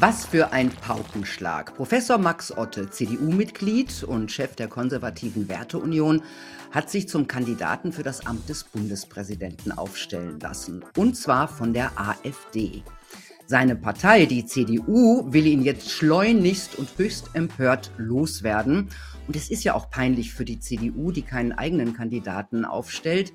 Was für ein Paukenschlag. Professor Max Otte, CDU-Mitglied und Chef der konservativen Werteunion, hat sich zum Kandidaten für das Amt des Bundespräsidenten aufstellen lassen. Und zwar von der AfD. Seine Partei, die CDU, will ihn jetzt schleunigst und höchst empört loswerden. Und es ist ja auch peinlich für die CDU, die keinen eigenen Kandidaten aufstellt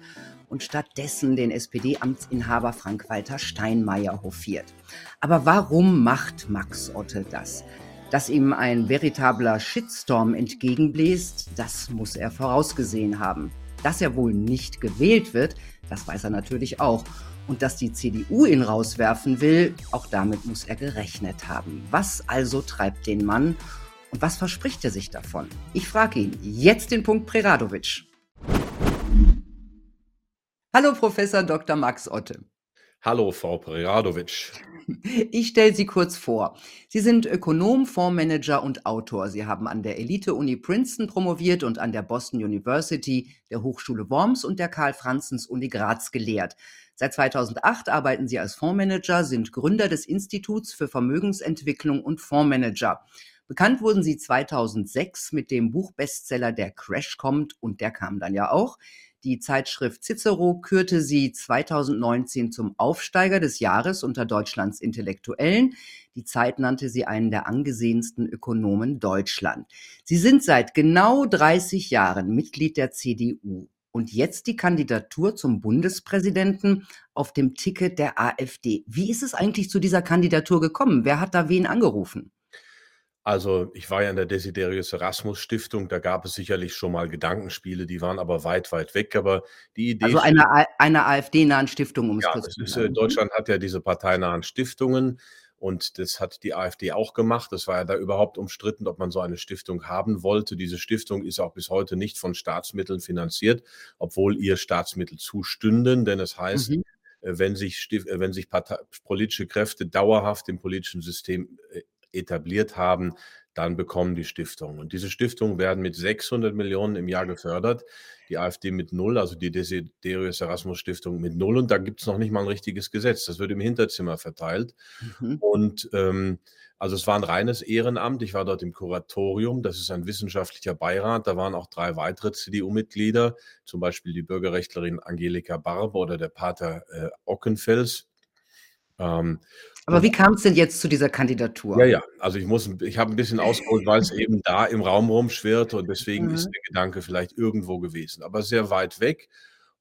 und stattdessen den SPD-Amtsinhaber Frank-Walter Steinmeier hofiert. Aber warum macht Max Otte das? Dass ihm ein veritabler Shitstorm entgegenbläst, das muss er vorausgesehen haben. Dass er wohl nicht gewählt wird, das weiß er natürlich auch. Und dass die CDU ihn rauswerfen will, auch damit muss er gerechnet haben. Was also treibt den Mann und was verspricht er sich davon? Ich frage ihn jetzt den Punkt Preradovic. Hallo Professor Dr. Max Otte. Hallo Frau Preradovic. Ich stelle Sie kurz vor. Sie sind Ökonom, Fondsmanager und Autor. Sie haben an der Elite-Uni Princeton promoviert und an der Boston University, der Hochschule Worms und der Karl-Franzens-Uni Graz gelehrt. Seit 2008 arbeiten Sie als Fondsmanager, sind Gründer des Instituts für Vermögensentwicklung und Fondsmanager. Bekannt wurden Sie 2006 mit dem Buchbestseller Der Crash kommt und der kam dann ja auch. Die Zeitschrift Cicero kürte sie 2019 zum Aufsteiger des Jahres unter Deutschlands Intellektuellen. Die Zeit nannte sie einen der angesehensten Ökonomen Deutschland. Sie sind seit genau 30 Jahren Mitglied der CDU und jetzt die Kandidatur zum Bundespräsidenten auf dem Ticket der AfD. Wie ist es eigentlich zu dieser Kandidatur gekommen? Wer hat da wen angerufen? Also, ich war ja in der Desiderius Erasmus Stiftung, da gab es sicherlich schon mal Gedankenspiele, die waren aber weit, weit weg. Aber die Idee Also eine A einer AfD-nahen Stiftung, um es Ja, kurz zu äh sagen. Deutschland hat ja diese parteinahen Stiftungen und das hat die AfD auch gemacht. Das war ja da überhaupt umstritten, ob man so eine Stiftung haben wollte. Diese Stiftung ist auch bis heute nicht von Staatsmitteln finanziert, obwohl ihr Staatsmittel zustünden, denn es heißt, Mhm. äh, wenn sich äh, wenn sich politische Kräfte dauerhaft im politischen System, etabliert haben, dann bekommen die Stiftungen. Und diese Stiftungen werden mit 600 Millionen im Jahr gefördert, die AfD mit null, also die Desiderius Erasmus Stiftung mit null. Und da gibt es noch nicht mal ein richtiges Gesetz. Das wird im Hinterzimmer verteilt. Mhm. Und ähm, also es war ein reines Ehrenamt. Ich war dort im Kuratorium. Das ist ein wissenschaftlicher Beirat. Da waren auch drei weitere CDU-Mitglieder, zum Beispiel die Bürgerrechtlerin Angelika Barbe oder der Pater äh, Ockenfels. Ähm, Aber wie kam es denn jetzt zu dieser ja, Kandidatur? ja, also ich muss ich habe ein bisschen ausgeholt, weil es eben da im Raum rumschwirrte und deswegen ist Mhm. der Gedanke vielleicht irgendwo gewesen, aber sehr weit weg.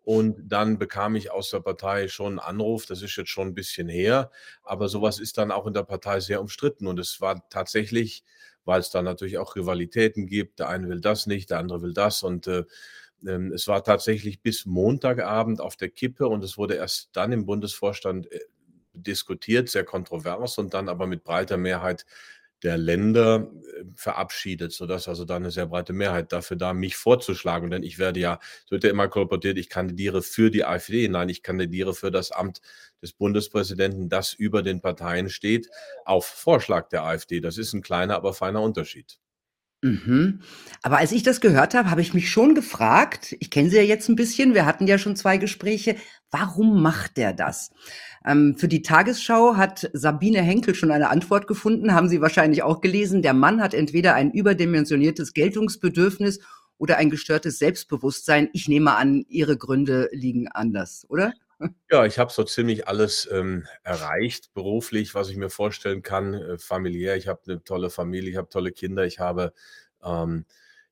Und dann bekam ich aus der Partei schon 'n Anruf, das ist jetzt schon ein bisschen her, aber sowas ist dann auch in der Partei sehr umstritten und es war tatsächlich weil es da natürlich auch Rivalitäten gibt. Der eine will das nicht, der andere will das und, äh, ähm, es war tatsächlich bis Montagabend auf der Kippe und es wurde erst dann im Bundesvorstand, äh, diskutiert, sehr kontrovers und dann aber mit breiter Mehrheit der Länder, äh, verabschiedet, sodass also da 'ne sehr breite Mehrheit dafür da, mich vorzuschlagen. Denn ich werde ja es wird ja immer kolportiert, ich kandidiere für die AfD. Nein, ich kandidiere für das Amt des Bundespräsidenten, das über den Parteien steht, auf Vorschlag der AfD. Das ist 'n kleiner, aber feiner Unterschied. Mhm. Aber als ich das gehört habe, habe ich mich schon gefragt ich kenne Sie ja jetzt 'n bisschen, wir hatten ja schon 2 Gespräche, warum macht der das? Ähm, für die Tagesschau hat Sabine Henkel schon eine Antwort gefunden, haben Sie wahrscheinlich auch gelesen. Der Mann hat entweder ein überdimensioniertes Geltungsbedürfnis oder ein gestörtes Selbstbewusstsein. Ich nehme an, Ihre Gründe liegen anders, oder? Ja, ich habe so ziemlich alles, ähm, erreicht beruflich, was ich mir vorstellen kann, äh, familiär. Ich habe 'ne tolle Familie, ich habe tolle Kinder, ich habe ähm,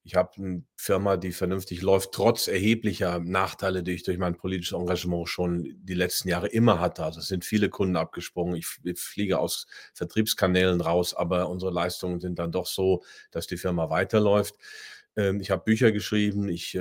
ich habe 'ne Firma, die vernünftig läuft, trotz erheblicher Nachteile, die ich durch mein politisches Engagement schon die letzten Jahre immer hatte. Also, es sind viele Kunden abgesprungen. Ich fliege aus Vertriebskanälen raus, aber unsere Leistungen sind dann doch so, dass die Firma weiterläuft. Ähm, ich habe Bücher geschrieben, ich,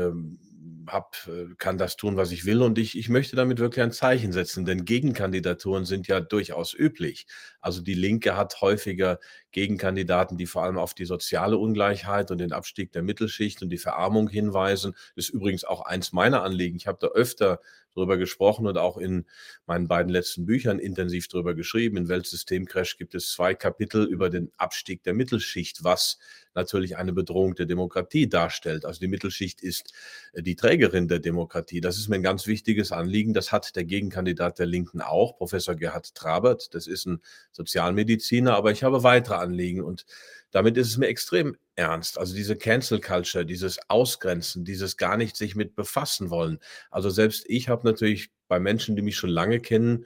habe äh, kann das tun, was ich will und ich ich möchte damit wirklich ein Zeichen setzen, denn Gegenkandidaturen sind ja durchaus üblich. Also, die Linke hat häufiger Gegenkandidaten, die vor allem auf die soziale Ungleichheit und den Abstieg der Mittelschicht und die Verarmung hinweisen. Ist übrigens auch eins meiner Anliegen. Ich habe da öfter drüber gesprochen und auch in meinen beiden letzten Büchern intensiv drüber geschrieben. In Weltsystemcrash gibt es 2 Kapitel über den Abstieg der Mittelschicht, was natürlich eine Bedrohung der Demokratie darstellt. Also, die Mittelschicht ist, äh, die Träger Trägerin der Demokratie. Das ist mir ein ganz wichtiges Anliegen. Das hat der Gegenkandidat der Linken auch, Professor Gerhard Trabert. Das ist ein Sozialmediziner, aber ich habe weitere Anliegen und damit ist es mir extrem ernst. Also diese Cancel Culture, dieses Ausgrenzen, dieses gar nicht sich mit befassen wollen. Also selbst ich habe natürlich bei Menschen, die mich schon lange kennen,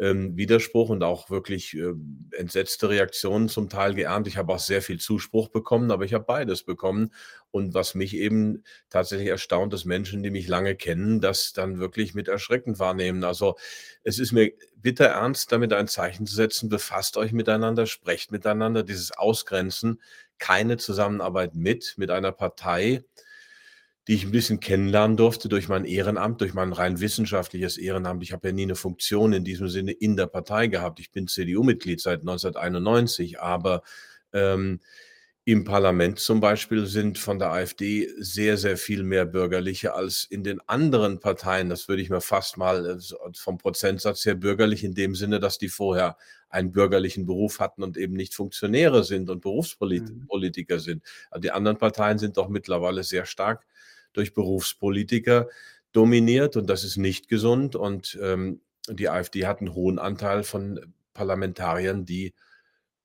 ähm, Widerspruch und auch wirklich äh, entsetzte Reaktionen zum Teil geerntet. Ich habe auch sehr viel Zuspruch bekommen, aber ich habe beides bekommen. Und was mich eben tatsächlich erstaunt, dass Menschen, die mich lange kennen, das dann wirklich mit erschreckend wahrnehmen. Also es ist mir bitter ernst, damit ein Zeichen zu setzen. Befasst euch miteinander, sprecht miteinander. Dieses Ausgrenzen, keine Zusammenarbeit mit, mit einer Partei, die ich ein bisschen kennenlernen durfte durch mein Ehrenamt, durch mein rein wissenschaftliches Ehrenamt. Ich habe ja nie eine Funktion in diesem Sinne in der Partei gehabt. Ich bin CDU-Mitglied seit 1991, aber ähm, im Parlament zum Beispiel sind von der AfD sehr, sehr viel mehr Bürgerliche als in den anderen Parteien. Das würde ich mir fast mal äh, vom Prozentsatz her bürgerlich in dem Sinne, dass die vorher einen bürgerlichen Beruf hatten und eben nicht Funktionäre sind und Berufspolitiker mhm. sind. Also die anderen Parteien sind doch mittlerweile sehr stark durch Berufspolitiker dominiert und das ist nicht gesund. Und ähm, die AfD hat einen hohen Anteil von Parlamentariern, die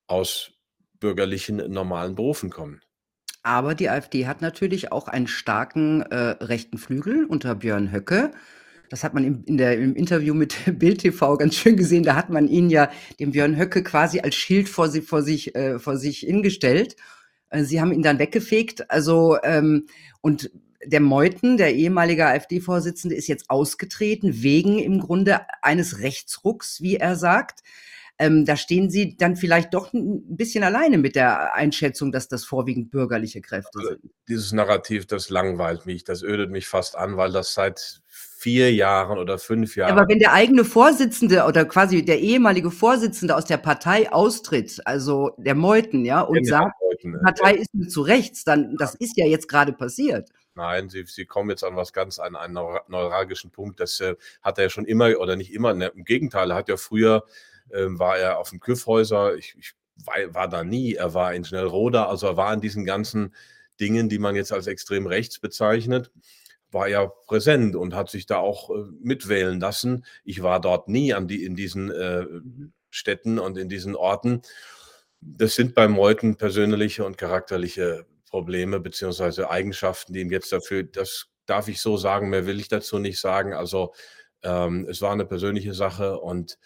aus bürgerlichen normalen Berufen kommen. Aber die AfD hat natürlich auch einen starken äh, rechten Flügel unter Björn Höcke. Das hat man im, in der, im Interview mit Bild TV ganz schön gesehen. Da hat man ihn ja, dem Björn Höcke, quasi als Schild vor, sie, vor, sich, äh, vor sich hingestellt. Äh, sie haben ihn dann weggefegt. Also, ähm, und der Meuthen, der ehemalige AfD-Vorsitzende, ist jetzt ausgetreten wegen im Grunde eines Rechtsrucks, wie er sagt. Ähm, da stehen Sie dann vielleicht doch ein bisschen alleine mit der Einschätzung, dass das vorwiegend bürgerliche Kräfte also, sind. Dieses Narrativ, das langweilt mich, das ödet mich fast an, weil das seit vier Jahren oder fünf Jahren. Aber wenn der eigene Vorsitzende oder quasi der ehemalige Vorsitzende aus der Partei austritt, also der Meuthen, ja, und ja, sagt, Meuthen, die Partei ja. ist mir zu rechts, dann, das ist ja jetzt gerade passiert. Nein, Sie, Sie kommen jetzt an was ganz, an einen neuralgischen Punkt. Das äh, hat er ja schon immer, oder nicht immer, ne, im Gegenteil, er hat ja früher, äh, war er auf dem Küffhäuser, ich, ich war, war, da nie, er war in Schnellroda, also er war in diesen ganzen Dingen, die man jetzt als extrem rechts bezeichnet, war ja präsent und hat sich da auch äh, mitwählen lassen. Ich war dort nie an die, in diesen äh. Städten und in diesen Orten. Das sind bei Meuthen persönliche und charakterliche Probleme beziehungsweise Eigenschaften, die ihm jetzt dafür, das darf ich so sagen, mehr will ich dazu nicht sagen. Also ähm, es war eine persönliche Sache und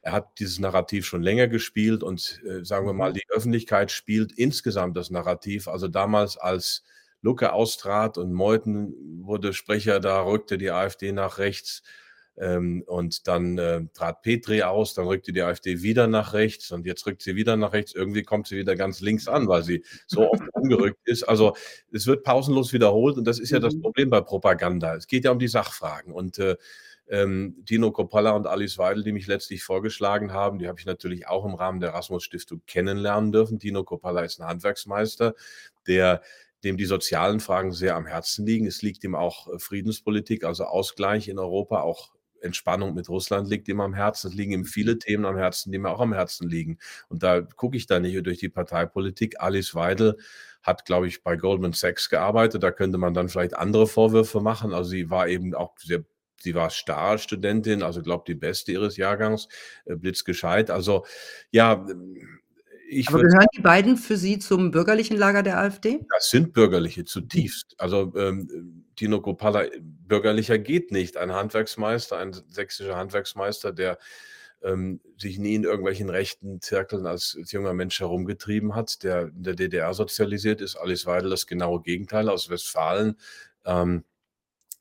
er hat dieses Narrativ schon länger gespielt und äh, sagen wir mal, mhm. die Öffentlichkeit spielt insgesamt das Narrativ. Also damals als Lucke austrat und Meuthen wurde Sprecher, da rückte die AfD nach rechts. Ähm, und dann äh, trat Petri aus, dann rückte die AfD wieder nach rechts und jetzt rückt sie wieder nach rechts. Irgendwie kommt sie wieder ganz links an, weil sie so oft umgerückt ist. Also es wird pausenlos wiederholt und das ist ja das mhm. Problem bei Propaganda. Es geht ja um die Sachfragen und äh, ähm, Dino Coppola und Alice Weidel, die mich letztlich vorgeschlagen haben, die habe ich natürlich auch im Rahmen der Erasmus Stiftung kennenlernen dürfen. Dino Coppola ist ein Handwerksmeister, der dem die sozialen Fragen sehr am Herzen liegen. Es liegt ihm auch äh, Friedenspolitik, also Ausgleich in Europa, auch Entspannung mit Russland liegt ihm am Herzen. Es liegen ihm viele mhm. Themen am Herzen, die mir auch am Herzen liegen. Und da gucke ich da nicht durch die Parteipolitik. Alice Weidel hat, glaube ich, bei Goldman Sachs gearbeitet. Da könnte man dann vielleicht andere Vorwürfe machen. Also sie war eben auch sehr Sie war Star-Studentin, also glaube die beste ihres Jahrgangs, äh, blitzgescheit. Also ja, ich Aber gehören die beiden für Sie zum bürgerlichen Lager der AfD? Das sind Bürgerliche zutiefst. Also ähm, Tino Kropala, bürgerlicher geht nicht. Ein Handwerksmeister, ein sächsischer Handwerksmeister, der ähm, sich nie in irgendwelchen rechten Zirkeln als, als, junger Mensch herumgetrieben hat, der in der DDR sozialisiert ist. Alice Weidel das genaue Gegenteil aus Westfalen. Ähm,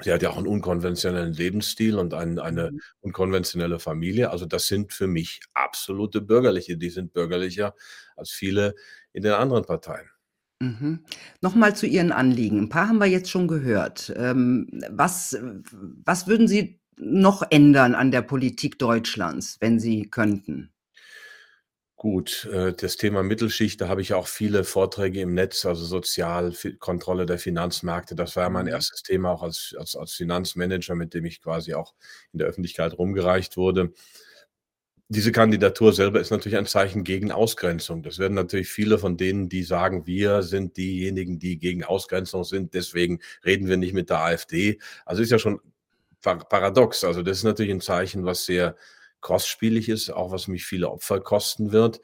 Sie hat ja auch einen unkonventionellen Lebensstil und ein, eine mhm. unkonventionelle Familie. Also das sind für mich absolute Bürgerliche. Die sind bürgerlicher als viele in den anderen Parteien. Mhm. Nochmal zu Ihren Anliegen. Ein paar haben wir jetzt schon gehört. Ähm, was, was würden Sie noch ändern an der Politik Deutschlands, wenn Sie könnten? Gut, äh, das Thema Mittelschicht, da habe ich auch viele Vorträge im Netz, also Sozialkontrolle der Finanzmärkte. Das war ja mein mhm. erstes Thema auch als, als, als Finanzmanager, mit dem ich quasi auch in der Öffentlichkeit rumgereicht wurde. diese Kandidatur selber ist natürlich ein Zeichen gegen Ausgrenzung. Das werden natürlich viele von denen, die sagen: „Wir sind diejenigen, die gegen Ausgrenzung sind, deswegen reden wir nicht mit der AfD.“ Also, ist ja schon par paradox. Also, das ist natürlich 'n Zeichen, was sehr kostspielig ist, auch was mich viele Opfer kosten wird.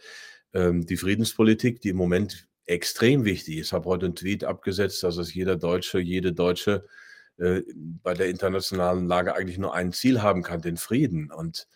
Ähm, die Friedenspolitik, die im Moment extrem wichtig ist. Habe heute 'n Tweet abgesetzt, dass es jeder Deutsche, jede Deutsche, äh, bei der internationalen Lage eigentlich nur ein Ziel haben kann, den Frieden. Und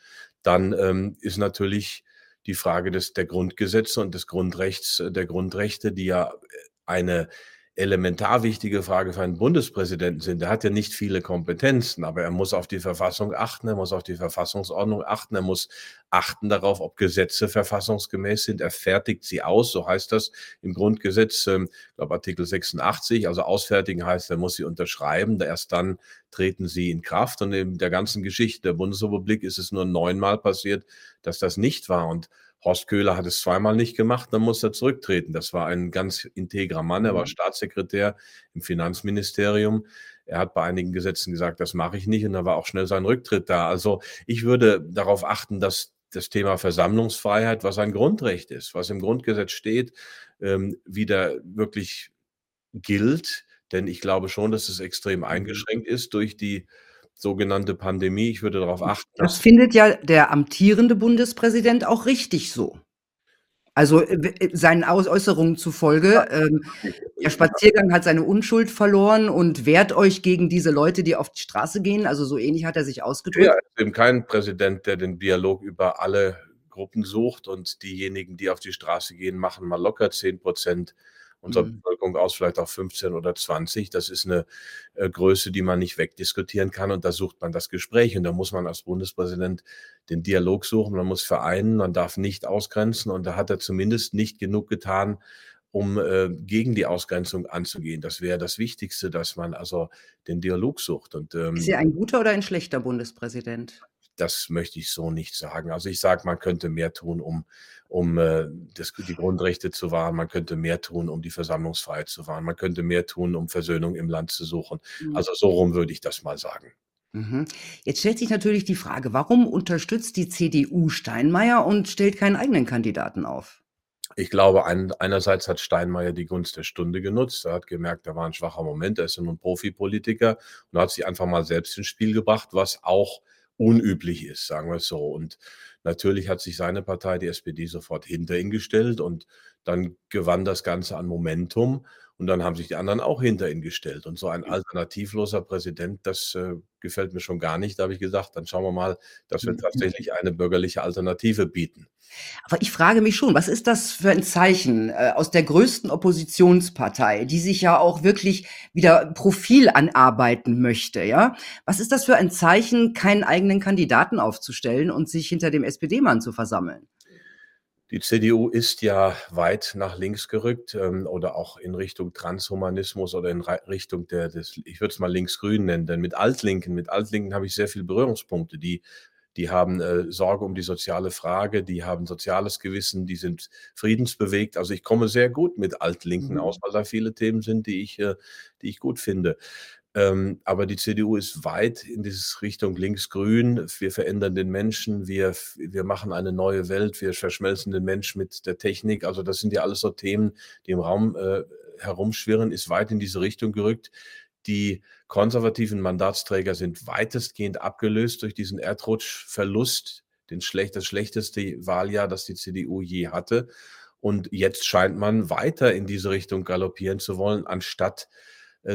dann, ähm, ist natürlich die Frage des der Grundgesetze und des Grundrechts der Grundrechte, die ja, äh, eine elementar wichtige Frage für einen Bundespräsidenten sind. Der hat ja nicht viele Kompetenzen, aber er muss auf die Verfassung achten, er muss auf die Verfassungsordnung achten, er muss achten darauf, ob Gesetze verfassungsgemäß sind. Er fertigt sie aus, so heißt das im Grundgesetz, ähm, glaube Artikel 86. Also ausfertigen heißt, er muss sie unterschreiben, erst dann treten sie in Kraft. Und in der ganzen Geschichte der Bundesrepublik ist es nur neunmal passiert, dass das nicht war. Und Horst Köhler hat es zweimal nicht gemacht, dann muss er zurücktreten. Das war ein ganz integrer Mann. Er war Mhm. Staatssekretär im Finanzministerium. Er hat bei einigen Gesetzen gesagt: „Das mache ich nicht“, und da war auch schnell sein Rücktritt da. Also, ich würde darauf achten, dass das Thema Versammlungsfreiheit, was ein Grundrecht ist, was im Grundgesetz steht, ähm, wieder wirklich gilt. Denn ich glaube schon, dass es extrem Mhm. eingeschränkt ist durch die sogenannte Pandemie. Ich würde darauf achten, Das findet ja der amtierende Bundespräsident auch richtig so. Also, äh, äh, seinen Äußerungen zufolge, ähm: „Der Spaziergang hat seine Unschuld verloren und wehrt euch gegen diese Leute, die auf die Straße gehen.“ Also, so ähnlich hat er sich Ja, ausgedrückt. eben kein Präsident, der den Dialog über alle Gruppen sucht und diejenigen, die auf die Straße gehen, machen mal locker 10 % unserer Mhm. Bevölkerung aus, vielleicht auch 15 oder 20. Das ist 'ne, äh, Größe, die man nicht wegdiskutieren kann und da sucht man das Gespräch und da muss man als Bundespräsident den Dialog suchen. Man muss vereinen, man darf nicht ausgrenzen und da hat er zumindest nicht genug getan, um, äh, gegen die Ausgrenzung anzugehen. Das wäre das Wichtigste, dass man also den Dialog sucht und, Ist er ähm ein guter oder ein schlechter Bundespräsident? Das möchte ich so nicht sagen. Also, ich sage, man könnte mehr tun, um um, äh, das die Grundrechte zu wahren. Man könnte mehr tun, um die Versammlungsfreiheit zu wahren. Man könnte mehr tun, um Versöhnung im Land zu suchen. Mhm. Also, so rum würde ich das mal sagen. Mhm. Jetzt stellt sich natürlich die Frage, warum unterstützt die CDU Steinmeier und stellt keinen eigenen Kandidaten auf? Ich glaube, ein einerseits hat Steinmeier die Gunst der Stunde genutzt. Er hat gemerkt, da war 'n schwacher Moment. Er ist ja nun Profipolitiker und hat sich einfach mal selbst ins Spiel gebracht, was auch unüblich ist, sagen wir's so. Und natürlich hat sich seine Partei, die SPD, sofort hinter ihn gestellt und dann gewann das Ganze an Momentum und dann haben sich die anderen auch hinter ihn gestellt. Und so ein alternativloser Präsident, das, äh, gefällt mir schon gar nicht. Da habe ich gesagt: „Dann schauen wir mal, dass wir Mhm. tatsächlich eine bürgerliche Alternative bieten.“ Aber ich frage mich schon, was ist das für ein Zeichen, äh, aus der größten Oppositionspartei, die sich ja auch wirklich wieder Profil anarbeiten möchte, ja? Was ist das für ein Zeichen, keinen eigenen Kandidaten aufzustellen und sich hinter dem SPD-Mann zu versammeln? Die CDU ist ja weit nach links gerückt, ähm, oder auch in Richtung Transhumanismus oder in Richtung der des ich würde es mal linksgrün nennen, denn mit Altlinken mit Altlinken habe ich sehr viel Berührungspunkte. Die die haben, äh, Sorge um die soziale Frage, die haben soziales Gewissen, die sind friedensbewegt. Also, ich komme sehr gut mit Altlinken aus, Mhm. weil da viele Themen sind, die ich äh, die ich gut finde. Ähm, aber die CDU ist weit in dieses Richtung linksgrün. Wir verändern den Menschen, wir wir machen eine neue Welt, wir verschmelzen den Menschen mit der Technik. Also, das sind ja alles so Themen, die im Raum, äh, herumschwirren, ist weit in diese Richtung gerückt. Die konservativen Mandatsträger sind weitestgehend abgelöst durch diesen Erdrutschverlust, den schlecht das schlechteste Wahljahr, das die CDU je hatte. Und jetzt scheint man weiter in diese Richtung galoppieren zu wollen, anstatt,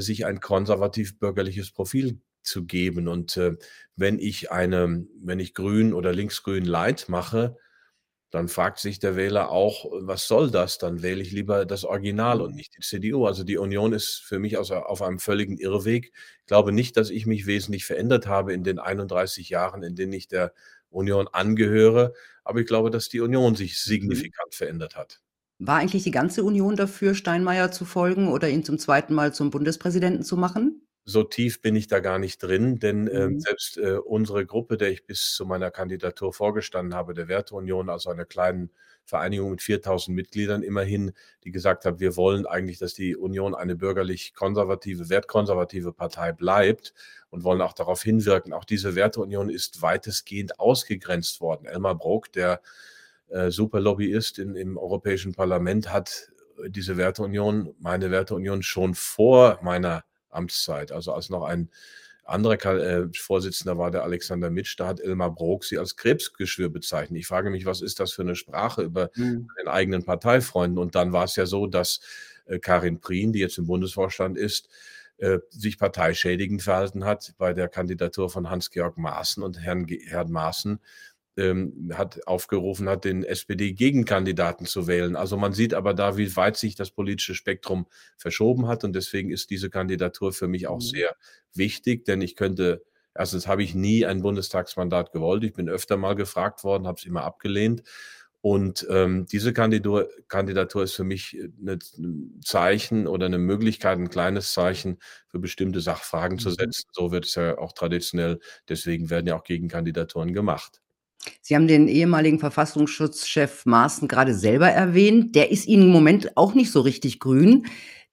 sich ein konservativ-bürgerliches Profil zu geben. Und, äh, wenn ich eine wenn ich grün oder linksgrün light mache, dann fragt sich der Wähler auch: „Was soll das?“ Dann wähle ich lieber das Original und Mhm. nicht die CDU. Also, die Union ist für mich aus auf einem völligen Irrweg. Glaube nicht, dass ich mich wesentlich verändert habe in den 31 Jahren, in denen ich der Union angehöre, aber ich glaube, dass die Union sich Mhm. signifikant verändert hat. War eigentlich die ganze Union dafür, Steinmeier zu folgen oder ihn zum 2. Mal zum Bundespräsidenten zu machen? so tief bin ich da gar nicht drin, denn, ähm, Mhm. selbst, äh, unsere Gruppe, der ich bis zu meiner Kandidatur vorgestanden habe, der Werteunion, also einer kleinen Vereinigung mit 4.000 Mitgliedern immerhin, die gesagt hat: „Wir wollen eigentlich, dass die Union eine bürgerlich-konservative, wertkonservative Partei bleibt und wollen auch darauf hinwirken.“ Auch diese Werteunion ist weitestgehend ausgegrenzt worden. Elmar Brok, der, äh, Superlobbyist in im Europäischen Parlament, hat äh, diese Werteunion meine Werteunion schon vor meiner Amtszeit, also als noch ein anderer äh, Vorsitzender war, der Alexander Mitsch, da hat Elmar Brok sie als Krebsgeschwür bezeichnet. Ich frage mich, was ist das für 'ne Sprache über Mhm. den eigenen Parteifreunden? Und dann war's ja so, dass, äh, Karin Prien, die jetzt im Bundesvorstand ist, äh, sich parteischädigend verhalten hat bei der Kandidatur von Hans-Georg Maaßen und Herrn Ge Herrn Maaßen, ähm, hat aufgerufen hat, den SPD-Gegenkandidaten zu wählen. Also, man sieht aber da, wie weit sich das politische Spektrum verschoben hat und deswegen ist diese Kandidatur für mich auch Mhm. sehr wichtig, denn ich könnte 1. habe ich nie ein Bundestagsmandat gewollt. Ich bin öfter mal gefragt worden, habe es immer abgelehnt. Und, ähm, diese Kandidur Kandidatur ist für mich, äh, 'ne 'n Zeichen oder 'ne Möglichkeit 'n kleines Zeichen für bestimmte Sachfragen zu Mhm. setzen. So wird es ja auch traditionell deswegen werden ja auch Gegenkandidaturen gemacht. Sie haben den ehemaligen Verfassungsschutzchef Maaßen grade selber erwähnt. Der ist Ihnen im Moment auch nicht so richtig grün.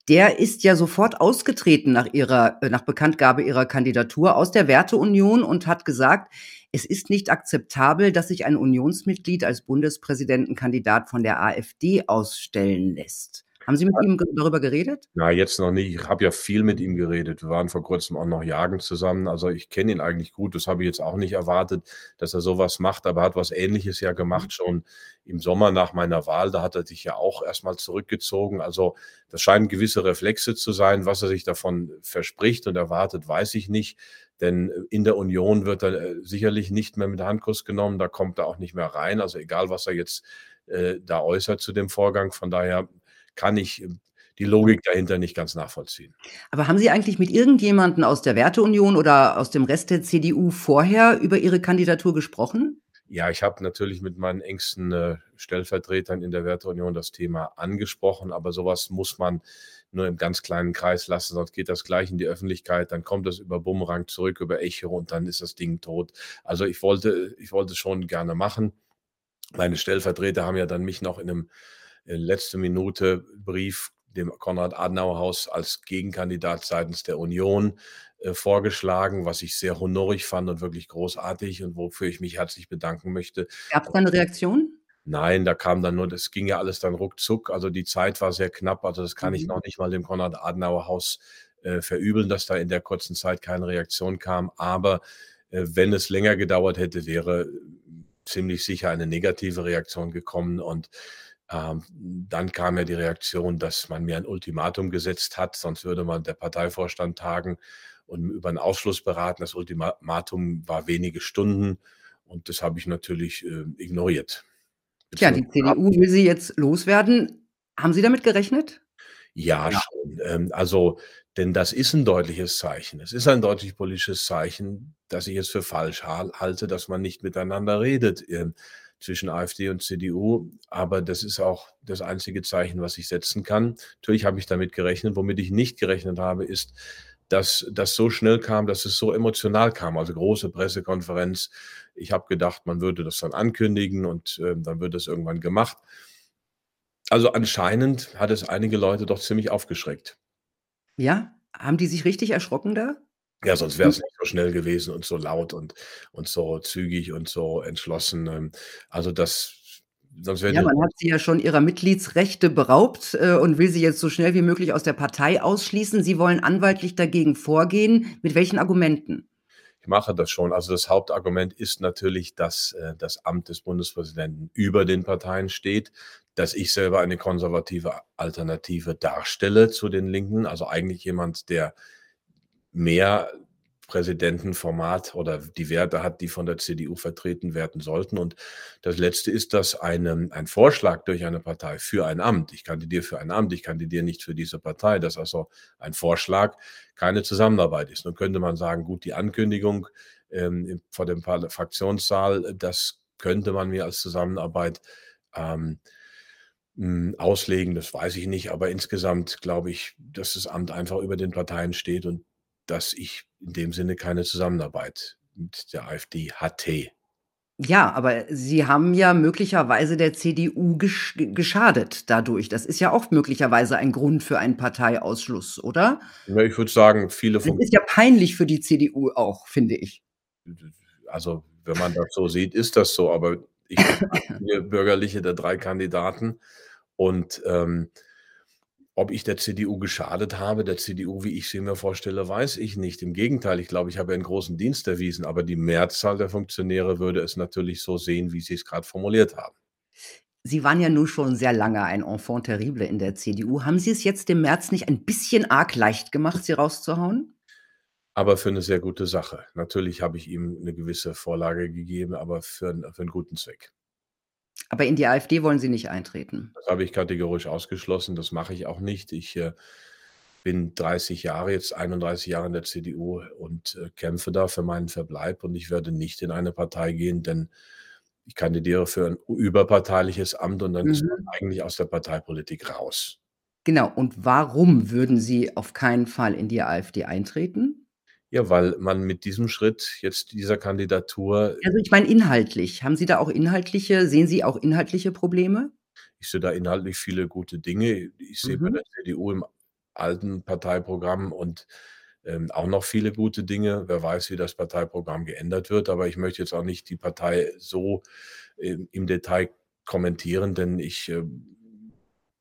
Der ist ja sofort ausgetreten nach Ihrer äh, nach Bekanntgabe Ihrer Kandidatur aus der Werteunion und hat gesagt: „Es ist nicht akzeptabel, dass sich ein Unionsmitglied als Bundespräsidentenkandidat von der AfD ausstellen lässt.“ Haben Sie mit ihm darüber geredet? Na, jetzt noch nicht. Ich habe ja viel mit ihm geredet. Wir waren vor Kurzem auch noch jagen zusammen. Also, ich kenne ihn eigentlich gut. Das habe ich jetzt auch nicht erwartet, dass er so was macht, aber er hat was Ähnliches ja Mhm. gemacht schon im Sommer nach meiner Wahl. Da hat er sich ja auch erst mal zurückgezogen. Also, das scheinen gewisse Reflexe zu sein. Was er sich davon verspricht und erwartet, weiß ich nicht, denn, äh, in der Union wird er, äh, sicherlich nicht mehr mit Handkuss genommen. Da kommt er auch nicht mehr rein. Also, egal, was er jetzt, äh, da äußert zu dem Vorgang. Von daher kann ich, ähm, die Logik dahinter nicht ganz nachvollziehen. Aber haben Sie eigentlich mit irgendjemanden aus der Werteunion oder aus dem Rest der CDU vorher über Ihre Kandidatur gesprochen? Ja, ich habe natürlich mit meinen engsten, äh, Stellvertretern in der Werteunion das Thema angesprochen, aber so was muss man nur im ganz kleinen Kreis lassen, sonst geht das gleich in die Öffentlichkeit. Dann kommt das über Bumerang zurück, über Echo und dann ist das Ding tot. Also, ich wollte ich wollte es schon gerne machen. Meine Stellvertreter haben ja dann mich noch in 'nem, äh, Letzte-Minute-Brief dem Konrad-Adenauer-Haus als Gegenkandidat seitens der Union, äh, vorgeschlagen, was ich sehr honorig fand und wirklich großartig und wofür ich mich herzlich bedanken möchte. Gab's da 'ne Reaktion? Nein, da kam dann nur das ging ja alles dann ruckzuck. Also, die Zeit war sehr knapp. Also, das kann ich Mhm. noch nicht mal dem Konrad-Adenauer-Haus, äh, verübeln, dass da in der kurzen Zeit keine Reaktion kam. Aber, äh, wenn es länger gedauert hätte, wäre ziemlich sicher eine negative Reaktion gekommen und, dann kam ja die Reaktion, dass man mir ein Ultimatum gesetzt hat, sonst würde mal der Parteivorstand tagen und über 'n Ausschluss beraten. Das Ultima Matum war wenige Stunden und das habe ich natürlich, äh, ignoriert. Tja, die CDU will Sie jetzt loswerden. Haben Sie damit gerechnet? Ja, Ja. schon. Ähm, also denn das ist 'n deutliches Zeichen. Es ist ein deutlich politisches Zeichen, das ich jetzt für falsch hal halte, dass man nicht miteinander redet, ähm, zwischen AfD und CDU. Aber das ist auch das einzige Zeichen, was ich setzen kann. Natürlich habe ich damit gerechnet. Womit ich nicht gerechnet habe, ist, dass das so schnell kam, dass es so emotional kam, also große Pressekonferenz. Ich habe gedacht, man würde das dann ankündigen und, ähm, dann wird das irgendwann gemacht. Also, anscheinend hat es einige Leute doch ziemlich aufgeschreckt. Ja? Haben die sich richtig erschrocken da? Ja, sonst wäre es nicht so schnell gewesen und so laut und und so zügig und so entschlossen. Ähm, also, das sonst wären Ja, man hat sie ja schon ihrer Mitgliedsrechte beraubt, äh, und will sie jetzt so schnell wie möglich aus der Partei ausschließen. Sie wollen anwaltlich dagegen vorgehen. Mit welchen Argumenten? Ich mache das schon. Also, das Hauptargument ist natürlich, dass, äh, das Amt des Bundespräsidenten über den Parteien steht, dass ich selber eine konservative Alternative darstelle zu den Linken. Also, eigentlich jemand, der mehr Präsidentenformat oder die Werte hat, die von der CDU vertreten werden sollten. Und das Letzte ist, dass einem ein Vorschlag durch eine Partei für ein Amt ich kandidiere für ein Amt, ich kandidiere nicht für diese Partei, dass also ein Vorschlag keine Zusammenarbeit ist. Nun könnte man sagen: „Gut, die Ankündigung, ähm, vor dem Fraktionssaal, das könnte man mir als Zusammenarbeit, ähm, hm, auslegen.“ Das weiß ich nicht, aber insgesamt glaube ich, dass das Amt einfach über den Parteien steht und dass ich in dem Sinne keine Zusammenarbeit mit der AfD hatte. Ja, aber Sie haben ja möglicherweise der CDU gesch geschadet dadurch. Das ist ja auch möglicherweise ein Grund für einen Parteiausschluss, oder? Ja, ich würde sagen, viele Das von ist ja peinlich für die CDU auch, finde ich. Also, wenn man das so sieht, ist das so, aber ich bin Bürgerliche der 3 Kandidaten und, ähm, ob ich der CDU geschadet habe, der CDU, wie ich sie mir vorstelle, weiß ich nicht. Im Gegenteil, ich glaube, ich habe einen großen Dienst erwiesen, aber die Mehrzahl der Funktionäre würde es natürlich so sehen, wie Sie es grad formuliert haben. Sie waren ja nun schon sehr lange ein Enfant terrible in der CDU. Haben Sie es jetzt dem Merz nicht ein bisschen arg leicht gemacht, Sie rauszuhauen? Aber für 'ne sehr gute Sache. Natürlich habe ich ihm 'ne gewisse Vorlage gegeben, aber für 'n für 'n guten Zweck. Aber in die AfD wollen Sie nicht eintreten? Das habe ich kategorisch ausgeschlossen. Das mache ich auch nicht. Ich, äh, bin 30 Jahre jetzt 31 Jahre in der CDU und, äh, kämpfe da für meinen Verbleib und ich werde nicht in eine Partei gehen, denn ich kandidiere für 'n überparteiliches Amt und dann ist man Mhm. eigentlich aus der Parteipolitik raus. Genau. Und warum würden Sie auf keinen Fall in die AfD eintreten? Ja, weil man mit diesem Schritt jetzt dieser Kandidatur Also, ich meine inhaltlich. Haben Sie da auch inhaltliche sehen Sie auch inhaltliche Probleme? Ich sehe da inhaltlich viele gute Dinge. Ich sehe bei Mhm. der CDU im alten Parteiprogramm und, ähm, auch noch viele gute Dinge. Wer weiß, wie das Parteiprogramm geändert wird, aber ich möchte jetzt auch nicht die Partei so im im Detail kommentieren, denn ich, ähm,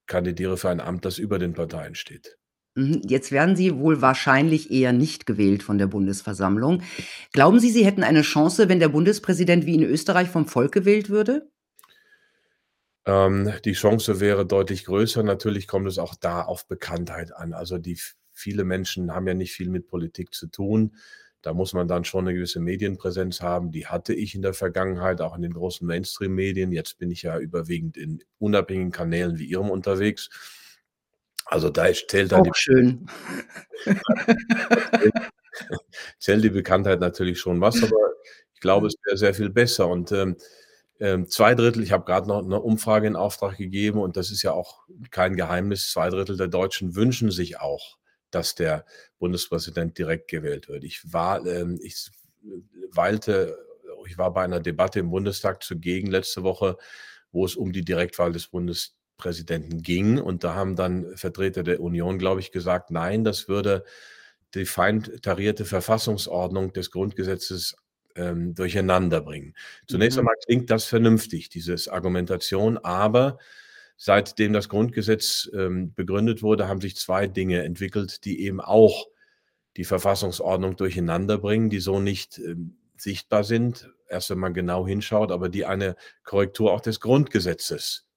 kandidiere für ein Amt, das über den Parteien steht. Mhm. Jetzt werden Sie wohl wahrscheinlich eher nicht gewählt von der Bundesversammlung. Glauben Sie, Sie hätten eine Chance, wenn der Bundespräsident wie in Österreich vom Volk gewählt würde? Ähm, die Chance wäre deutlich größer. Natürlich kommt es auch da auf Bekanntheit an. Also, die viele Menschen haben ja nicht viel mit Politik zu tun. Da muss man dann schon 'ne gewisse Medienpräsenz haben. Die hatte ich in der Vergangenheit, auch in den großen Mainstream-Medien. Jetzt bin ich ja überwiegend in unabhängigen Kanälen wie Ihrem unterwegs. Also, da zählt dann die schön. zählt die Bekanntheit natürlich schon was, aber ich glaube, es wäre sehr viel besser und, ähm, ähm, 2/3 ich habe grad noch 'ne Umfrage in Auftrag gegeben und das ist ja auch kein Geheimnis. 2/3 der Deutschen wünschen sich auch, dass der Bundespräsident direkt gewählt wird. Ich war, ähm ich weilte ich war bei einer Debatte im Bundestag zugegen letzte Woche, wo es um die Direktwahl des Bundespräsidenten ging und da haben dann Vertreter der Union, glaube ich, gesagt: „Nein, das würde die fein tarierte Verfassungsordnung des Grundgesetzes, ähm, durcheinanderbringen.“ Zunächst Mhm. einmal klingt das vernünftig, dieses Argumentation, aber seitdem das Grundgesetz, ähm, begründet wurde, haben sich 2 Dinge entwickelt, die eben auch die Verfassungsordnung durcheinanderbringen, die so nicht, ähm, sichtbar sind, erst wenn man genau hinschaut, aber die eine Korrektur auch des Grundgesetzes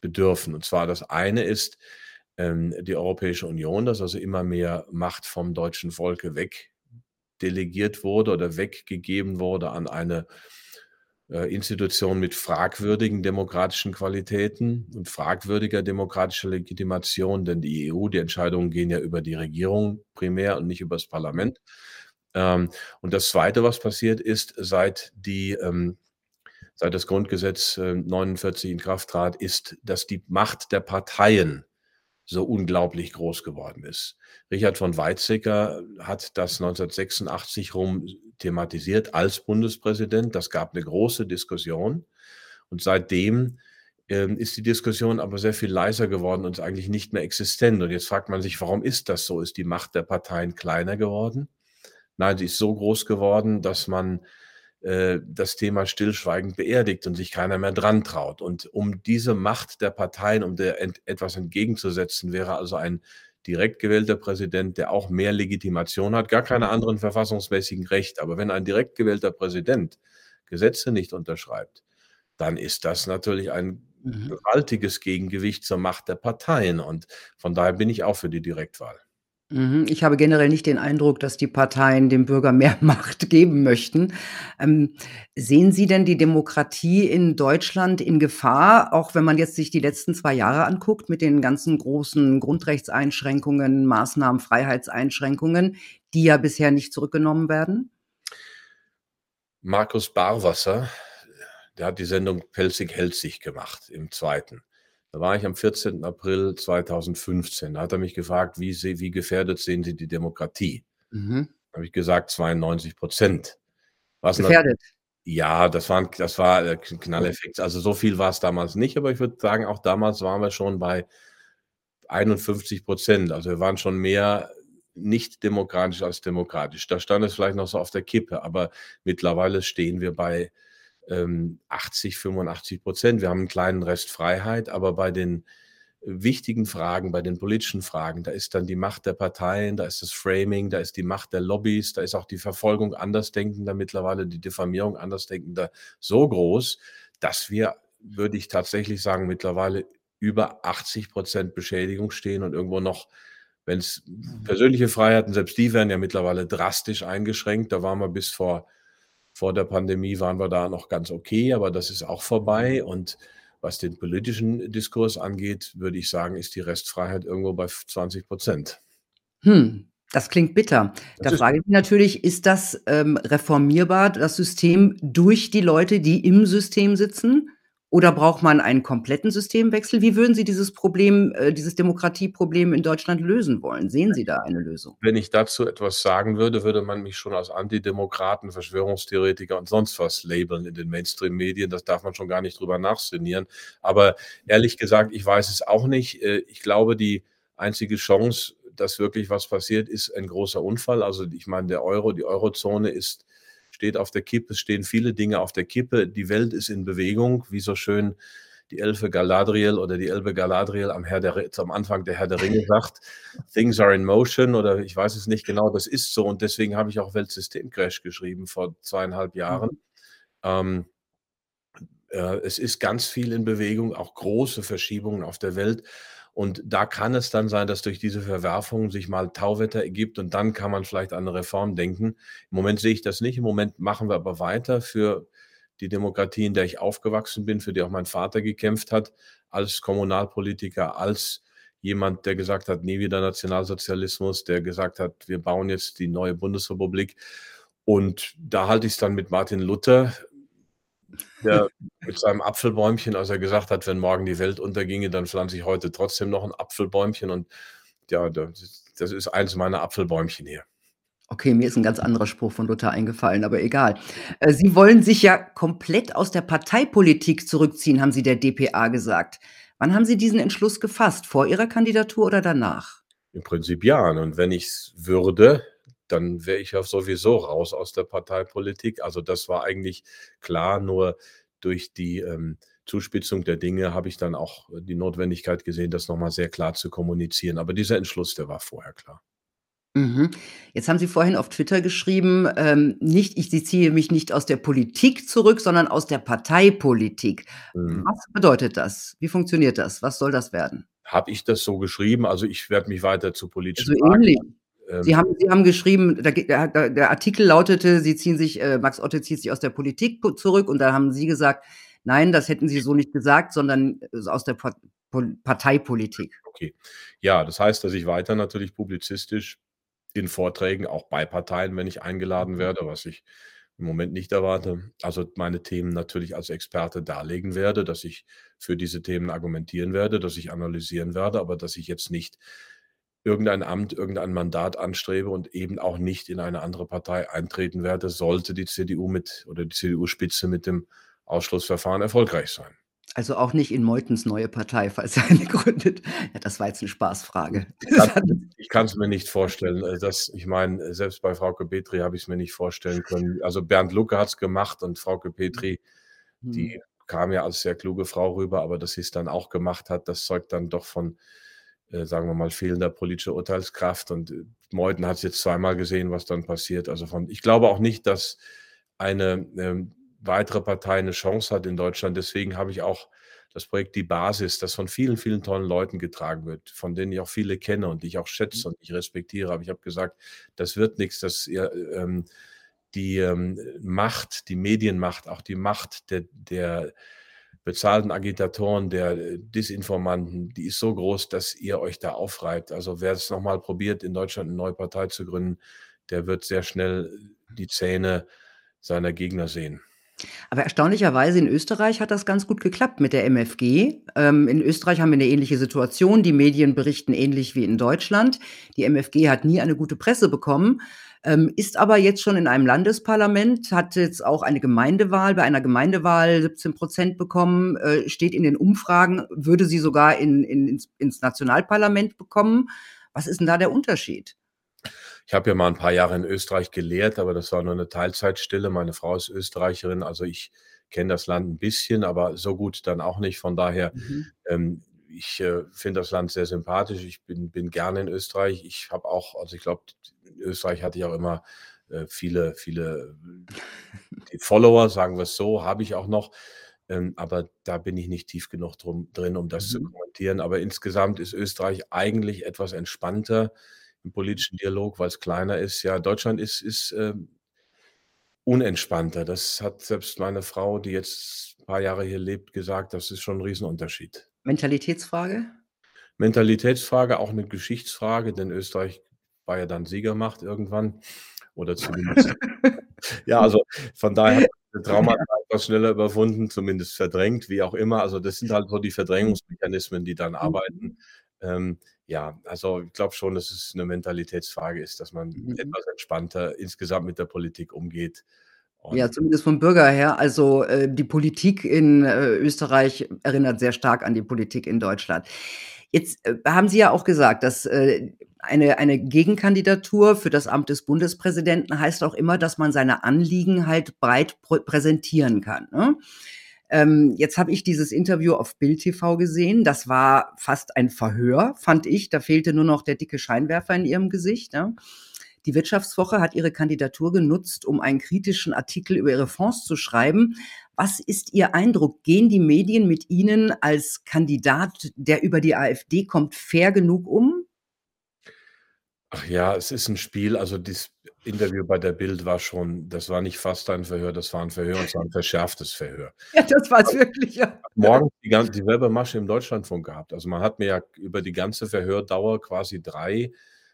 bedürfen. Und zwar das eine ist, ähm, die Europäische Union, dass also immer mehr Macht vom deutschen Volke wegdelegiert wurde oder weggegeben wurde an eine, äh, Institution mit fragwürdigen demokratischen Qualitäten und fragwürdiger demokratischer Legitimation, denn die EU die Entscheidungen gehen ja über die Regierung primär und nicht übers Mhm. Parlament. Ähm, und das Zweite, was passiert ist, seit die, ähm seit das Grundgesetz, äh, 49 in Kraft trat, ist, dass die Macht der Parteien so unglaublich groß geworden ist. Richard von Weizsäcker hat das 1986 rum thematisiert als Bundespräsident. Das gab 'ne große Diskussion und seitdem, ähm, ist die Diskussion aber sehr viel leiser geworden und eigentlich nicht mehr existent. Und jetzt fragt man sich: „Warum ist das so? Ist die Macht der Parteien kleiner geworden?“ Nein, sie ist so groß geworden, dass man, äh, das Thema stillschweigend beerdigt und sich keiner mehr drantraut. Und um diese Macht der Parteien, um der ent etwas entgegenzusetzen, wäre also ein direkt gewählter Präsident, der auch mehr Legitimation hat, gar keine Mhm. anderen verfassungsmäßigen Rechte. Aber wenn ein direkt gewählter Präsident Gesetze nicht unterschreibt, dann ist das natürlich ein Mhm. gewaltiges Gegengewicht zur Macht der Parteien und von daher bin ich auch für die Direktwahl. Mhm. Ich habe generell nicht den Eindruck, dass die Parteien dem Bürger mehr Macht geben möchten. Ähm, sehen Sie denn die Demokratie in Deutschland in Gefahr, auch wenn man jetzt sich die letzten 2 Jahre anguckt mit den ganzen großen Grundrechtseinschränkungen, Maßnahmen, Freiheitseinschränkungen, die ja bisher nicht zurückgenommen werden? Markus Barwasser, der hat die Sendung „Pelzig hält sich“ gemacht im 2. Da war ich am 14. April 2015. Da hat er mich gefragt: „Wie se wie gefährdet sehen Sie die Demokratie?“ Mhm. Habe ich gesagt 92 %. Was nat Gefährdet. ja, das war das war, äh, K Knalleffekt. Also, so viel war's damals nicht, aber ich würde sagen, auch damals waren wir schon bei 51 %. Also, wir waren schon mehr nicht demokratisch als demokratisch. Da stand es vielleicht noch so auf der Kippe, aber mittlerweile stehen wir bei, ähm, 80, 85 %. Wir haben 'n kleinen Rest Freiheit, aber bei den wichtigen Fragen, bei den politischen Fragen, da ist dann die Macht der Parteien, da ist das Framing, da ist die Macht der Lobbys, da ist auch die Verfolgung Andersdenkender mittlerweile, die Diffamierung Andersdenkender so groß, dass wir, würde ich tatsächlich sagen, mittlerweile über 80 % Beschädigung stehen und irgendwo noch wenn's Mhm. persönliche Freiheiten, selbst die werden ja mittlerweile drastisch eingeschränkt. Da waren wir bis vor vor der Pandemie waren wir da noch ganz okay, aber das ist auch vorbei. Und was den politischen Diskurs angeht, würde ich sagen, ist die Restfreiheit irgendwo bei f 20 %. Hm, das klingt bitter. Das Da frage ich mich natürlich, ist das, ähm, reformierbar, das System, durch die Leute, die im System sitzen? Oder braucht man einen kompletten Systemwechsel? Wie würden Sie dieses Problem äh, dieses Demokratieproblem in Deutschland lösen wollen? Sehen Sie da eine Lösung? Wenn ich dazu etwas sagen würde, würde man mich schon als Antidemokraten, Verschwörungstheoretiker und sonst was labeln in den Mainstream-Medien. Das darf man schon gar nicht drüber nachsinnieren. Aber ehrlich gesagt, ich weiß es auch nicht. Äh, ich glaube, die einzige Chance, dass wirklich was passiert, ist ein großer Unfall. Also, ich meine, der Euro die Eurozone ist steht auf der Kippe. Es stehen viele Dinge auf der Kippe. Die Welt ist in Bewegung, wie so schön die Elfe Galadriel oder die Elbe Galadriel am Herr der am Anfang der Herr der Ringe sagt: „Things are in motion“, oder ich weiß es nicht genau. Das ist so und deswegen habe ich auch Weltsystemcrash geschrieben vor 2 1/2 Jahren. Mhm. Ähm, äh, es ist ganz viel in Bewegung, auch große Verschiebungen auf der Welt. Und da kann es dann sein, dass durch diese Verwerfungen sich mal Tauwetter ergibt und dann kann man vielleicht an 'ne Reform denken. Im Moment sehe ich das nicht. Im Moment machen wir aber weiter für die Demokratie, in der ich aufgewachsen bin, für die auch mein Vater gekämpft hat, als Kommunalpolitiker, als jemand, der gesagt hat: „Nie wieder Nationalsozialismus“, der gesagt hat: „Wir bauen jetzt die neue Bundesrepublik.“ Und da halte ich's dann mit Martin Luther, der mit seinem Apfelbäumchen, als er gesagt hat: „Wenn morgen die Welt unterginge, dann pflanze ich heute trotzdem noch 'n Apfelbäumchen.“ Und ja, das ist eins meiner Apfelbäumchen hier. Okay, mir ist 'n ganz anderer Spruch von Luther eingefallen, aber egal. Äh, Sie wollen sich ja komplett aus der Parteipolitik zurückziehen, haben Sie der dpa gesagt. Wann haben Sie diesen Entschluss gefasst? Vor Ihrer Kandidatur oder danach? Im Prinzip ja. Und wenn ich's würde, dann wäre ich ja sowieso raus aus der Parteipolitik. Also, das war eigentlich klar, nur durch die, ähm, Zuspitzung der Dinge habe ich dann auch die Notwendigkeit gesehen, das noch mal sehr klar zu kommunizieren. Aber dieser Entschluss, der war vorher klar. Mhm. Jetzt haben Sie vorhin auf Twitter geschrieben, ähm, nicht ich ziehe mich nicht aus der Politik zurück, sondern aus der Parteipolitik. Mhm. Was bedeutet das? Wie funktioniert das? Was soll das werden? Habe ich das so geschrieben? Also, ich werde mich weiter zu politischen Fragen ähnlich. Sie haben Sie haben geschrieben, der der der Artikel lautete, Sie ziehen sich äh, Max Otte zieht sich aus der Politik zurück und da haben Sie gesagt: „Nein, das hätten Sie so nicht gesagt, sondern, äh, aus der Pol Parteipolitik.“ Okay. Ja, das heißt, dass ich weiter natürlich publizistisch in Vorträgen auch bei Parteien, wenn ich eingeladen Mhm. werde, was ich im Moment nicht erwarte, also, meine Themen natürlich als Experte darlegen werde, dass ich für diese Themen argumentieren werde, dass ich analysieren werde, aber dass ich jetzt nicht irgendein Amt, irgendein Mandat anstrebe und eben auch nicht in eine andere Partei eintreten werde, sollte die CDU mit oder die CDU-Spitze mit dem Ausschlussverfahren erfolgreich sein. Also, auch nicht in Meuthens neue Partei, falls er eine gründet. Ja, das war jetzt 'ne Spaßfrage. Ich ich kann's mir nicht vorstellen, äh, dass ich meine, selbst bei Frauke Petri habe ich's mir nicht vorstellen können. Also, Bernd Lucke hat's gemacht und Frauke Petri, Mhm. die kam ja als sehr kluge Frau rüber, aber dass sie's dann auch gemacht hat, das zeugt dann doch von, äh, sagen wir mal, fehlender politischer Urteilskraft. Und, äh, Meuthen hat's jetzt zweimal gesehen, was dann passiert. Also, von ich glaube auch nicht, dass eine, ähm, weitere Partei 'ne Chance hat in Deutschland. Deswegen habe ich auch das Projekt „Die Basis“, das von vielen, vielen tollen Leuten getragen wird, von denen ich auch viele kenne und die ich auch schätze und ich respektiere. Aber ich habe gesagt: „Das wird nix, dass ihr, ähm die, ähm, Macht, die Medienmacht, auch die Macht der der bezahlten Agitatoren, der, äh, Disinformanten, die ist so groß, dass ihr euch da aufreibt. Also, wer es noch mal probiert, in Deutschland 'ne neue Partei zu gründen, der wird sehr schnell die Zähne seiner Gegner sehen.“ Aber erstaunlicherweise in Österreich hat das ganz gut geklappt mit der MFG. Ähm, in Österreich haben wir 'ne ähnliche Situation. Die Medien berichten ähnlich wie in Deutschland. Die MFG hat nie eine gute Presse bekommen, ähm, ist aber jetzt schon in einem Landesparlament, hat jetzt auch eine Gemeindewahl bei einer Gemeindewahl 17% bekommen, äh, steht in den Umfragen, würde sie sogar in in ins ins Nationalparlament bekommen. Was ist 'n da der Unterschied? Ich habe ja mal 'n paar Jahre in Österreich gelehrt, aber das war nur 'ne Teilzeitstelle. Meine Frau ist Österreicherin, also ich kenne das Land 'n bisschen, aber so gut dann auch nicht. Von daher, Mhm. ähm, ich, äh, finde das Land sehr sympathisch. Ich bin bin gerne in Österreich. Ich habe auch also, ich glaube, Österreich hatte ich auch immer, äh, viele viele die Follower, sagen wir's so, habe ich auch noch. Ähm, aber da bin ich nicht tief genug drum drin, um das zu Mhm. kommentieren. Aber insgesamt ist Österreich eigentlich etwas entspannter im politischen Dialog, weil's kleiner ist. Ja, Deutschland ist ist, ähm unentspannter. Das hat selbst meine Frau, die jetzt paar Jahre hier lebt, gesagt, das ist schon 'n Riesenunterschied. Mentalitätsfrage? Mentalitätsfrage, auch 'ne Geschichtsfrage, denn Österreich war ja dann Siegermacht irgendwann oder zumindest ja, also, von daher Traumata etwas schneller überwunden, zumindest verdrängt, wie auch immer. Also, das sind halt so die. Verdrängungsmechanismen, die dann Mhm. arbeiten. Ähm, ja, also, ich glaube schon, dass es 'ne Mentalitätsfrage ist, dass man Mhm. etwas entspannter insgesamt mit der Politik umgeht Ja, und zumindest vom Bürger her. Also, äh, die Politik in, äh, Österreich erinnert sehr stark an die Politik in Deutschland. Jetzt, äh, haben Sie ja auch gesagt, dass, äh, eine eine Gegenkandidatur für das Amt des Bundespräsidenten heißt auch immer, dass man seine Anliegen halt breit prä präsentieren kann, ne? Ähm, jetzt habe ich dieses Interview auf Bild TV gesehen. Das war fast ein Verhör, fand ich. Da fehlte nur noch der dicke Scheinwerfer in Ihrem Gesicht, ja? Die Wirtschaftswoche hat Ihre Kandidatur genutzt, um einen kritischen Artikel über Ihre Fonds zu schreiben. Was ist Ihr Eindruck? Gehen die Medien mit Ihnen als Kandidat, der über die AfD kommt, fair genug um? Ach ja, es ist 'n Spiel. Also, dies Interview bei der Bild war schon das war nicht fast ein Verhör, das war 'n Verhör und zwar 'n verschärftes Verhör. Ja, das war's wirklich, ja. Morgens die gan dieselbe Masche im Deutschlandfunk gehabt. Also, man hat mir ja über die ganze Verhördauer quasi 3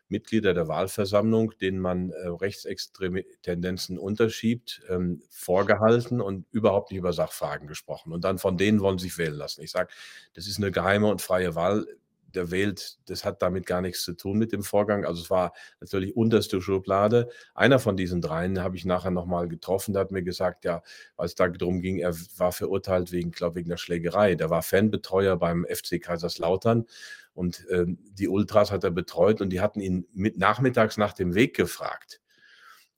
Mitglieder der Wahlversammlung, denen man, äh, rechtsextreme Tendenzen unterschiebt, ähm, vorgehalten und überhaupt nicht über Sachfragen gesprochen. Und dann von denen wollen sie sich wählen lassen. Ich sage: „Das ist 'ne geheime und freie Wahl. Der wählt das hat damit gar nix zu tun mit dem Vorgang.“ Also, es war natürlich unterste Schublade. Einer von diesen Dreien habe ich nachher noch mal getroffen, der hat mir gesagt, ja, weil's da drum ging, er war verurteilt wegen glaube, wegen 'ner Schlägerei. Der war Fanbetreuer beim FC Kaiserslautern und, ähm, die Ultras hat er betreut und die hatten ihn mit nachmittags nach dem Weg gefragt.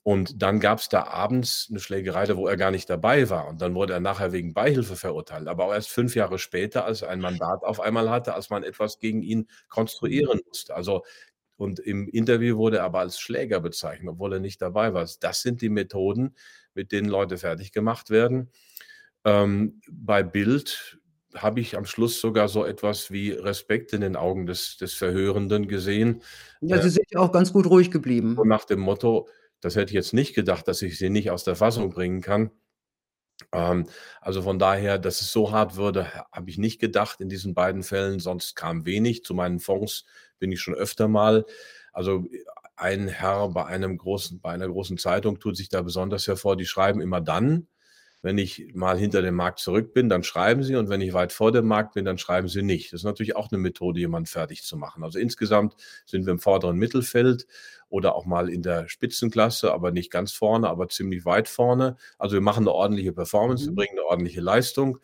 Und dann gab's da abends 'ne Schlägerei, wo er gar nicht dabei war. Und dann wurde er nachher wegen Beihilfe verurteilt, aber auch erst 5 Jahre später, als er ein Mandat auf einmal hatte, als man etwas gegen ihn konstruieren musste. Also und im Interview wurde er aber als Schläger bezeichnet, obwohl er nicht dabei war. Das sind die Methoden, mit denen Leute fertiggemacht werden. Ähm, bei Bild habe ich am Schluss sogar so etwas wie Respekt in den Augen des des Verhörenden gesehen, Ja, äh Sie sind ja auch ganz gut ruhig geblieben. nach dem Motto: „Das hätte ich jetzt nicht gedacht, dass ich sie nicht aus der Fassung bringen kann.“ Ähm, also, von daher, dass es so hart würde, ha habe ich nicht gedacht in diesen beiden Fällen, sonst kam wenig. Zu meinen Fonds bin ich schon öfter mal also, äh, ein Herr bei einem großen bei einer großen Zeitung tut sich da besonders hervor. Die schreiben immer dann, wenn ich mal hinter dem Markt zurück bin, dann schreiben sie und wenn ich weit vor dem Markt bin, dann schreiben sie nicht. Das ist natürlich auch 'ne Methode, jemanden fertigzumachen. Also, insgesamt sind wir im vorderen Mittelfeld oder auch mal in der Spitzenklasse, aber nicht ganz vorne, aber ziemlich weit vorne. Also, wir machen 'ne ordentliche Performance, wir Mhm. bringen 'ne ordentliche Leistung,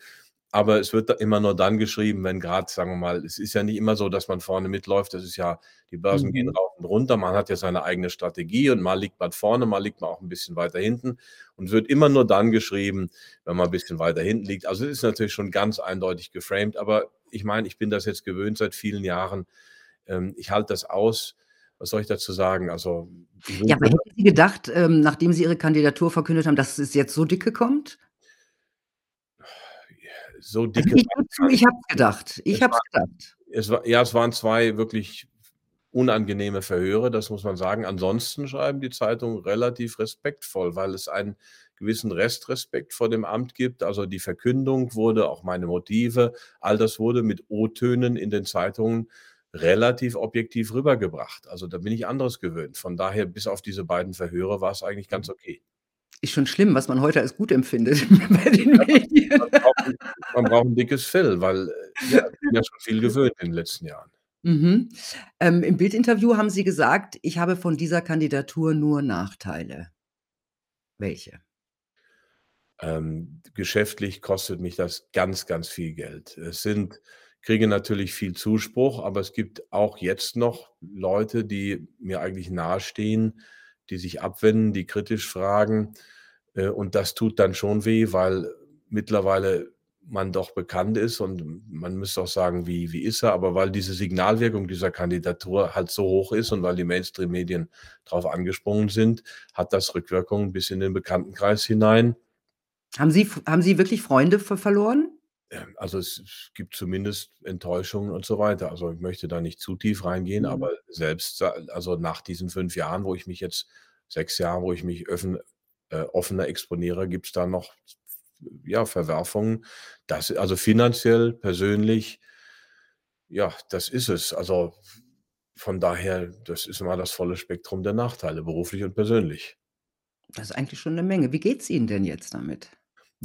aber es wird da immer nur dann geschrieben, wenn grad, sagen wir mal es ist ja nicht immer so, dass man vorne mitläuft. Das ist ja die Börsen gehen Mhm. rauf und runter. Man hat ja seine eigene Strategie und mal liegt man vorne, mal liegt man auch 'n bisschen weiter hinten und wird immer nur dann geschrieben, wenn man bisschen weiter hinten liegt. Also, es ist natürlich schon ganz eindeutig geframed, aber ich meine, ich bin das jetzt gewöhnt seit vielen Jahren. Ähm, ich halte das aus. Was soll ich dazu sagen? Also, ich Ja, aber hätten Sie gedacht, ähm, nachdem Sie Ihre Kandidatur verkündet haben, dass es jetzt so dicke kommt? So Also, dicke ich war es ich habe es gedacht. Es Ich habe war es gedacht. es war ja, es waren 2 wirklich unangenehme Verhöre, das muss man sagen. Ansonsten schreiben die Zeitungen relativ respektvoll, weil es einen gewissen Restrespekt vor dem Amt gibt. Also, die Verkündung wurde auch meine Motive, all das wurde mit O-Tönen in den Zeitungen relativ objektiv rübergebracht. Also, da bin ich anderes gewöhnt. Von daher, bis auf diese beiden Verhöre war's eigentlich ganz Mhm. okay. Ist schon schlimm, was man heute als gut empfindet bei den Ja, Medien. man braucht man braucht 'n dickes Fell, weil, äh, ja, ich bin ja schon viel gewöhnt in den letzten Jahren. Mhm. Ähm, im Bild-Interview haben Sie gesagt: „Ich habe von dieser Kandidatur nur Nachteile.“ Welche? Ähm, geschäftlich kostet mich das ganz, ganz viel Geld. Es sind kriege natürlich viel Zuspruch, aber es gibt auch jetzt noch Leute, die mir eigentlich nahestehen, die sich abwenden, die kritisch fragen. Äh, und das tut dann schon weh, weil mittlerweile man doch bekannt ist und man müsste auch sagen: „Wie wie ist er?“ Aber weil diese Signalwirkung dieser Kandidatur halt so hoch ist und weil die Mainstream-Medien drauf angesprungen sind, hat das Rückwirkungen bis in den Bekanntenkreis hinein. Haben Sie haben Sie wirklich Freunde ver verloren? Ähm, also, es es gibt zumindest Enttäuschungen und so weiter. Also, ich möchte da nicht zu tief reingehen, Mhm. aber selbst also, nach diesen 5 Jahren, wo ich mich jetzt 6 Jahre, wo ich mich öffen äh, offener exponiere, gibt's da noch, ja, Verwerfungen. Das also, finanziell, persönlich ja, das ist es. Also, von daher, das ist immer das volle Spektrum der Nachteile, beruflich und persönlich. Das ist eigentlich schon 'ne Menge. Wie geht's Ihnen denn jetzt damit?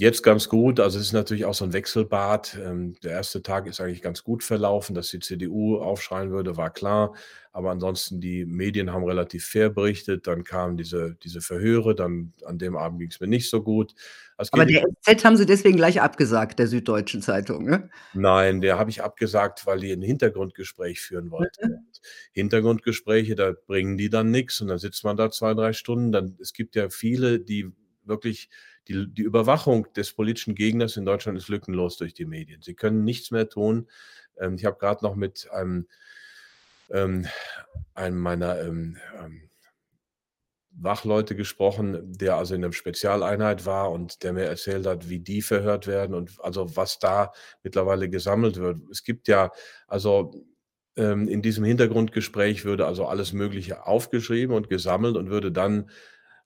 Jetzt ganz gut. Also, es ist natürlich auch so 'n Wechselbad. Ähm, der 1. Tag ist eigentlich ganz gut verlaufen. Dass die CDU aufschreien würde, war klar. Aber ansonsten, die Medien haben relativ fair berichtet. Dann kamen diese diese Verhöre. Dann an dem Abend ging's mir nicht so gut. Es Aber der SZ haben Sie deswegen gleich abgesagt, der Süddeutschen Zeitung, ne? Nein, der habe ich abgesagt, weil die 'n Hintergrundgespräch führen wollten. Mhm. Und Hintergrundgespräche, da bringen die dann nix und dann sitzt man da 2, 3 Stunden. Dann es gibt ja viele, die wirklich die die Überwachung des politischen Gegners in Deutschland ist lückenlos durch die Medien. Sie können nichts mehr tun. Ähm, ich habe grad noch mit einem ähm, einem meiner, ähm, ähm Wachleute gesprochen, der also in 'nem Spezialeinheit war und der mir erzählt hat, wie die verhört werden und also, was da mittlerweile gesammelt wird. Es gibt ja also, ähm, in diesem Hintergrundgespräch würde also alles Mögliche aufgeschrieben und gesammelt und würde dann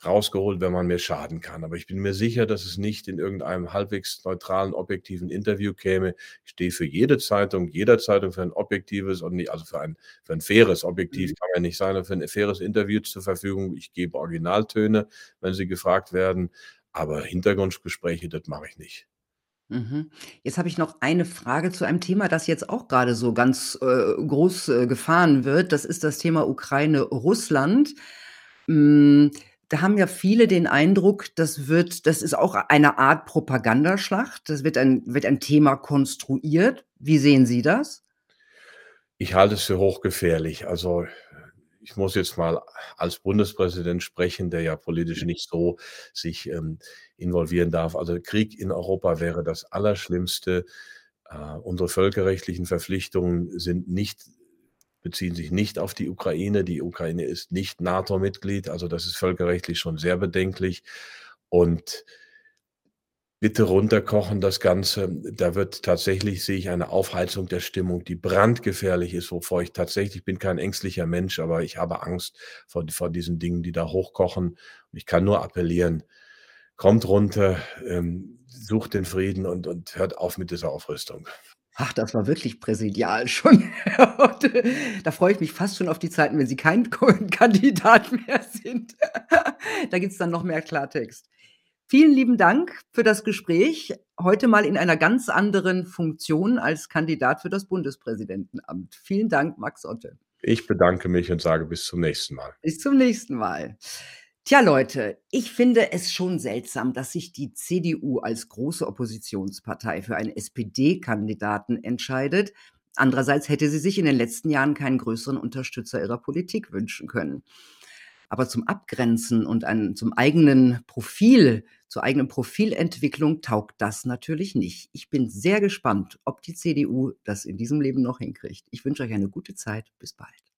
rausgeholt, wenn man mir schaden kann. Aber ich bin mir sicher, dass es nicht in irgendeinem halbwegs neutralen, objektiven Interview käme. Ich stehe für jede Zeitung jeder Zeitung für 'n objektives und ni also, für ein für 'n faires objektiv Mhm. kann man nicht sein, aber für 'n faires Interview zur Verfügung. Ich gebe Originaltöne, wenn sie gefragt werden, aber Hintergrundgespräche, das mache ich nicht. Mhm. Jetzt habe ich noch eine Frage zu einem Thema, das jetzt auch grade so ganz, äh, groß, äh, gefahren wird. Das ist das Thema Ukraine-Russland. Hm, da haben ja viele den Eindruck, das wird das ist auch eine Art Propagandaschlacht. Das wird ein wird ein Thema konstruiert. Wie sehen Sie das? Ich halte es für hochgefährlich. Also, ich muss jetzt mal als Bundespräsident sprechen, der ja politisch nicht so sich, ähm, involvieren darf. Also, Krieg in Europa wäre das Allerschlimmste. Äh, unsere völkerrechtlichen Verpflichtungen sind nicht beziehen sich nicht auf die Ukraine. Die Ukraine ist nicht NATO-Mitglied, also, das ist völkerrechtlich schon sehr bedenklich. Und bitte runterkochen das Ganze. Da wird tatsächlich sehe ich eine Aufheizung der Stimmung, die brandgefährlich ist, wovor ich tatsächlich ich bin kein ängstlicher Mensch, aber ich habe Angst vor vor diesen Dingen, die da hochkochen. Und ich kann nur appellieren: „Kommt runter, ähm, sucht den Frieden und und hört auf mit dieser Aufrüstung.“ Ach, das war wirklich präsidial schon. Da freue ich mich fast schon auf die Zeiten, wenn Sie kein Ko Kandidat mehr sind. Da gibt's dann noch mehr Klartext. Vielen lieben Dank für das Gespräch. Heute mal in einer ganz anderen Funktion als Kandidat für das Bundespräsidentenamt. Vielen Dank, Max Otte. Ich bedanke mich und sage bis zum nächsten Mal. Bis zum nächsten Mal. Tja, Leute, ich finde es schon seltsam, dass sich die CDU als große Oppositionspartei für einen SPD-Kandidaten entscheidet. Andererseits hätte sie sich in den letzten Jahren keinen größeren Unterstützer ihrer Politik wünschen können. Aber zum Abgrenzen und ein zum eigenen Profil zur eigenen Profilentwicklung taugt das natürlich nicht. Ich bin sehr gespannt, ob die CDU das in diesem Leben noch hinkriegt. Ich wünsche euch eine gute Zeit. Bis bald.